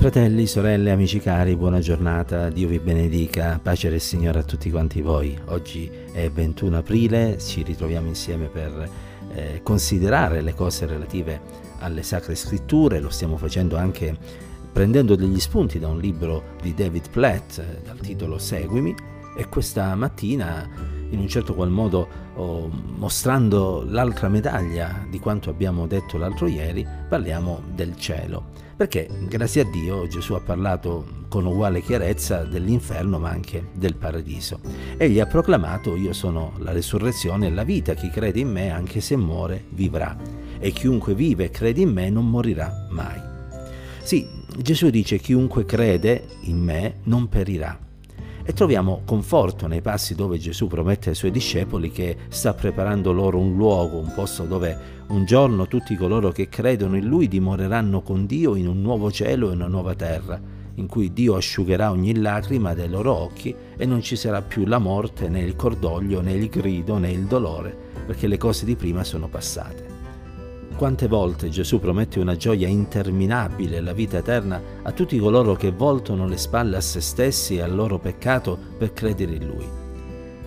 Fratelli, sorelle, amici cari, buona giornata, Dio vi benedica, pace del Signore a tutti quanti voi. Oggi è 21 aprile, ci ritroviamo insieme per eh, considerare le cose relative alle sacre scritture, lo stiamo facendo anche prendendo degli spunti da un libro di David Platt eh, dal titolo Seguimi. E questa mattina in un certo qual modo oh, mostrando l'altra medaglia di quanto abbiamo detto l'altro ieri, parliamo del cielo. Perché, grazie a Dio, Gesù ha parlato con uguale chiarezza dell'inferno ma anche del paradiso. Egli ha proclamato io sono la resurrezione e la vita, chi crede in me anche se muore vivrà e chiunque vive e crede in me non morirà mai. Sì, Gesù dice chiunque crede in me non perirà e troviamo conforto nei passi dove Gesù promette ai suoi discepoli che sta preparando loro un luogo, un posto dove un giorno tutti coloro che credono in Lui dimoreranno con Dio in un nuovo cielo e una nuova terra, in cui Dio asciugherà ogni lacrima dai loro occhi e non ci sarà più la morte, né il cordoglio, né il grido, né il dolore, perché le cose di prima sono passate. Quante volte Gesù promette una gioia interminabile e la vita eterna a tutti coloro che voltano le spalle a se stessi e al loro peccato per credere in Lui.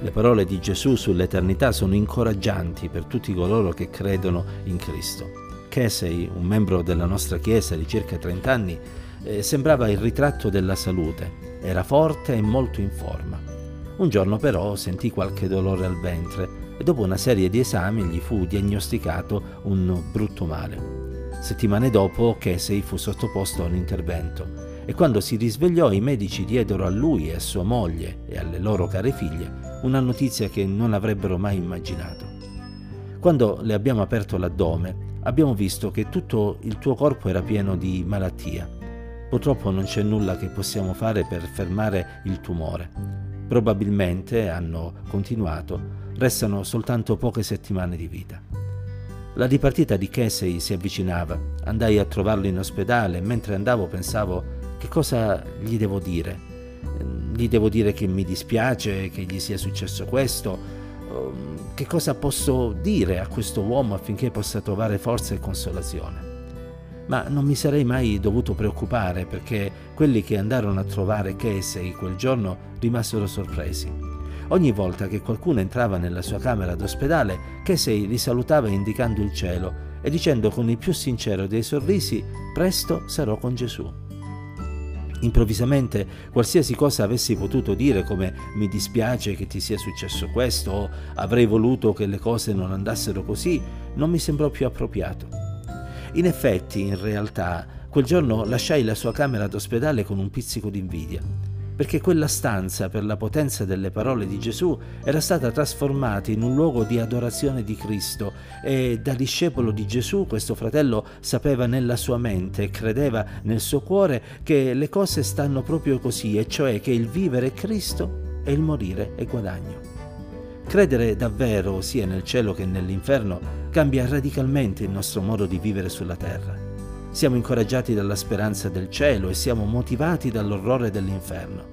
Le parole di Gesù sull'eternità sono incoraggianti per tutti coloro che credono in Cristo. Casey, un membro della nostra Chiesa di circa 30 anni, eh, sembrava il ritratto della salute. Era forte e molto in forma. Un giorno però sentì qualche dolore al ventre e dopo una serie di esami gli fu diagnosticato un brutto male. Settimane dopo Casey fu sottoposto a un intervento e quando si risvegliò i medici diedero a lui e a sua moglie e alle loro care figlie una notizia che non avrebbero mai immaginato. Quando le abbiamo aperto l'addome abbiamo visto che tutto il tuo corpo era pieno di malattia. Purtroppo non c'è nulla che possiamo fare per fermare il tumore. Probabilmente, hanno continuato, restano soltanto poche settimane di vita. La dipartita di Casey si avvicinava. Andai a trovarlo in ospedale e mentre andavo pensavo che cosa gli devo dire. Gli devo dire che mi dispiace che gli sia successo questo. Che cosa posso dire a questo uomo affinché possa trovare forza e consolazione? Ma non mi sarei mai dovuto preoccupare perché quelli che andarono a trovare Casey quel giorno rimasero sorpresi. Ogni volta che qualcuno entrava nella sua camera d'ospedale, Casey li salutava indicando il cielo e dicendo con il più sincero dei sorrisi, presto sarò con Gesù. Improvvisamente, qualsiasi cosa avessi potuto dire come mi dispiace che ti sia successo questo o avrei voluto che le cose non andassero così, non mi sembrò più appropriato. In effetti, in realtà, quel giorno lasciai la sua camera d'ospedale con un pizzico d'invidia perché quella stanza, per la potenza delle parole di Gesù, era stata trasformata in un luogo di adorazione di Cristo e da discepolo di Gesù questo fratello sapeva nella sua mente e credeva nel suo cuore che le cose stanno proprio così, e cioè che il vivere è Cristo e il morire è guadagno. Credere davvero sia nel cielo che nell'inferno cambia radicalmente il nostro modo di vivere sulla terra. Siamo incoraggiati dalla speranza del cielo e siamo motivati dall'orrore dell'inferno.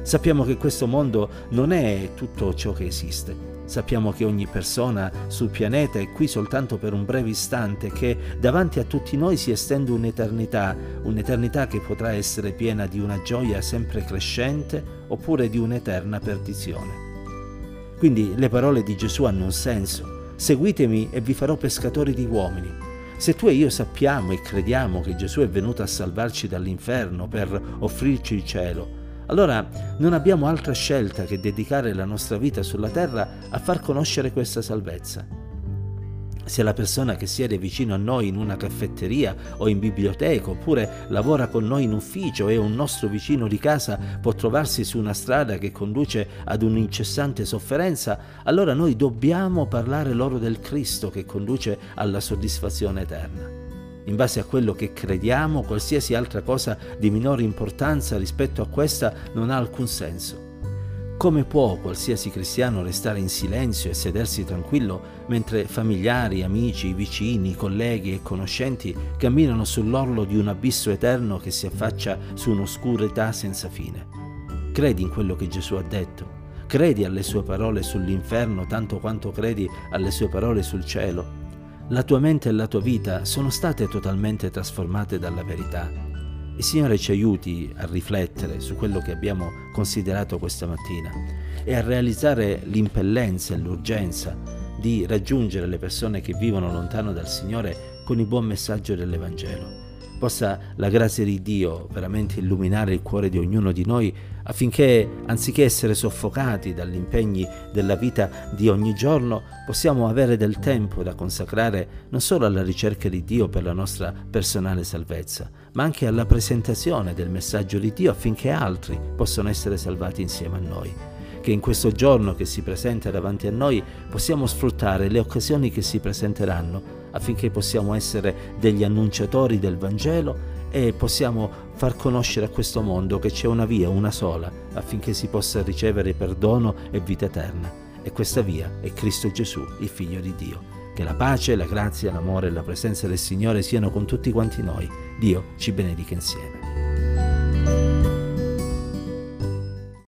Sappiamo che questo mondo non è tutto ciò che esiste. Sappiamo che ogni persona sul pianeta è qui soltanto per un breve istante, che davanti a tutti noi si estende un'eternità, un'eternità che potrà essere piena di una gioia sempre crescente oppure di un'eterna perdizione. Quindi le parole di Gesù hanno un senso. Seguitemi e vi farò pescatori di uomini. Se tu e io sappiamo e crediamo che Gesù è venuto a salvarci dall'inferno per offrirci il cielo, allora non abbiamo altra scelta che dedicare la nostra vita sulla terra a far conoscere questa salvezza se la persona che siede vicino a noi in una caffetteria o in biblioteca oppure lavora con noi in ufficio e un nostro vicino di casa può trovarsi su una strada che conduce ad un'incessante sofferenza, allora noi dobbiamo parlare loro del Cristo che conduce alla soddisfazione eterna. In base a quello che crediamo, qualsiasi altra cosa di minore importanza rispetto a questa non ha alcun senso. Come può qualsiasi cristiano restare in silenzio e sedersi tranquillo mentre familiari, amici, vicini, colleghi e conoscenti camminano sull'orlo di un abisso eterno che si affaccia su un'oscurità senza fine? Credi in quello che Gesù ha detto, credi alle sue parole sull'inferno tanto quanto credi alle sue parole sul cielo. La tua mente e la tua vita sono state totalmente trasformate dalla verità. Il Signore ci aiuti a riflettere su quello che abbiamo considerato questa mattina e a realizzare l'impellenza e l'urgenza di raggiungere le persone che vivono lontano dal Signore con il buon messaggio dell'Evangelo. Possa la grazia di Dio veramente illuminare il cuore di ognuno di noi affinché, anziché essere soffocati dagli impegni della vita di ogni giorno, possiamo avere del tempo da consacrare non solo alla ricerca di Dio per la nostra personale salvezza, ma anche alla presentazione del messaggio di Dio affinché altri possano essere salvati insieme a noi. Che in questo giorno che si presenta davanti a noi possiamo sfruttare le occasioni che si presenteranno affinché possiamo essere degli annunciatori del Vangelo e possiamo far conoscere a questo mondo che c'è una via, una sola, affinché si possa ricevere perdono e vita eterna. E questa via è Cristo Gesù, il Figlio di Dio. Che la pace, la grazia, l'amore e la presenza del Signore siano con tutti quanti noi. Dio ci benedica insieme.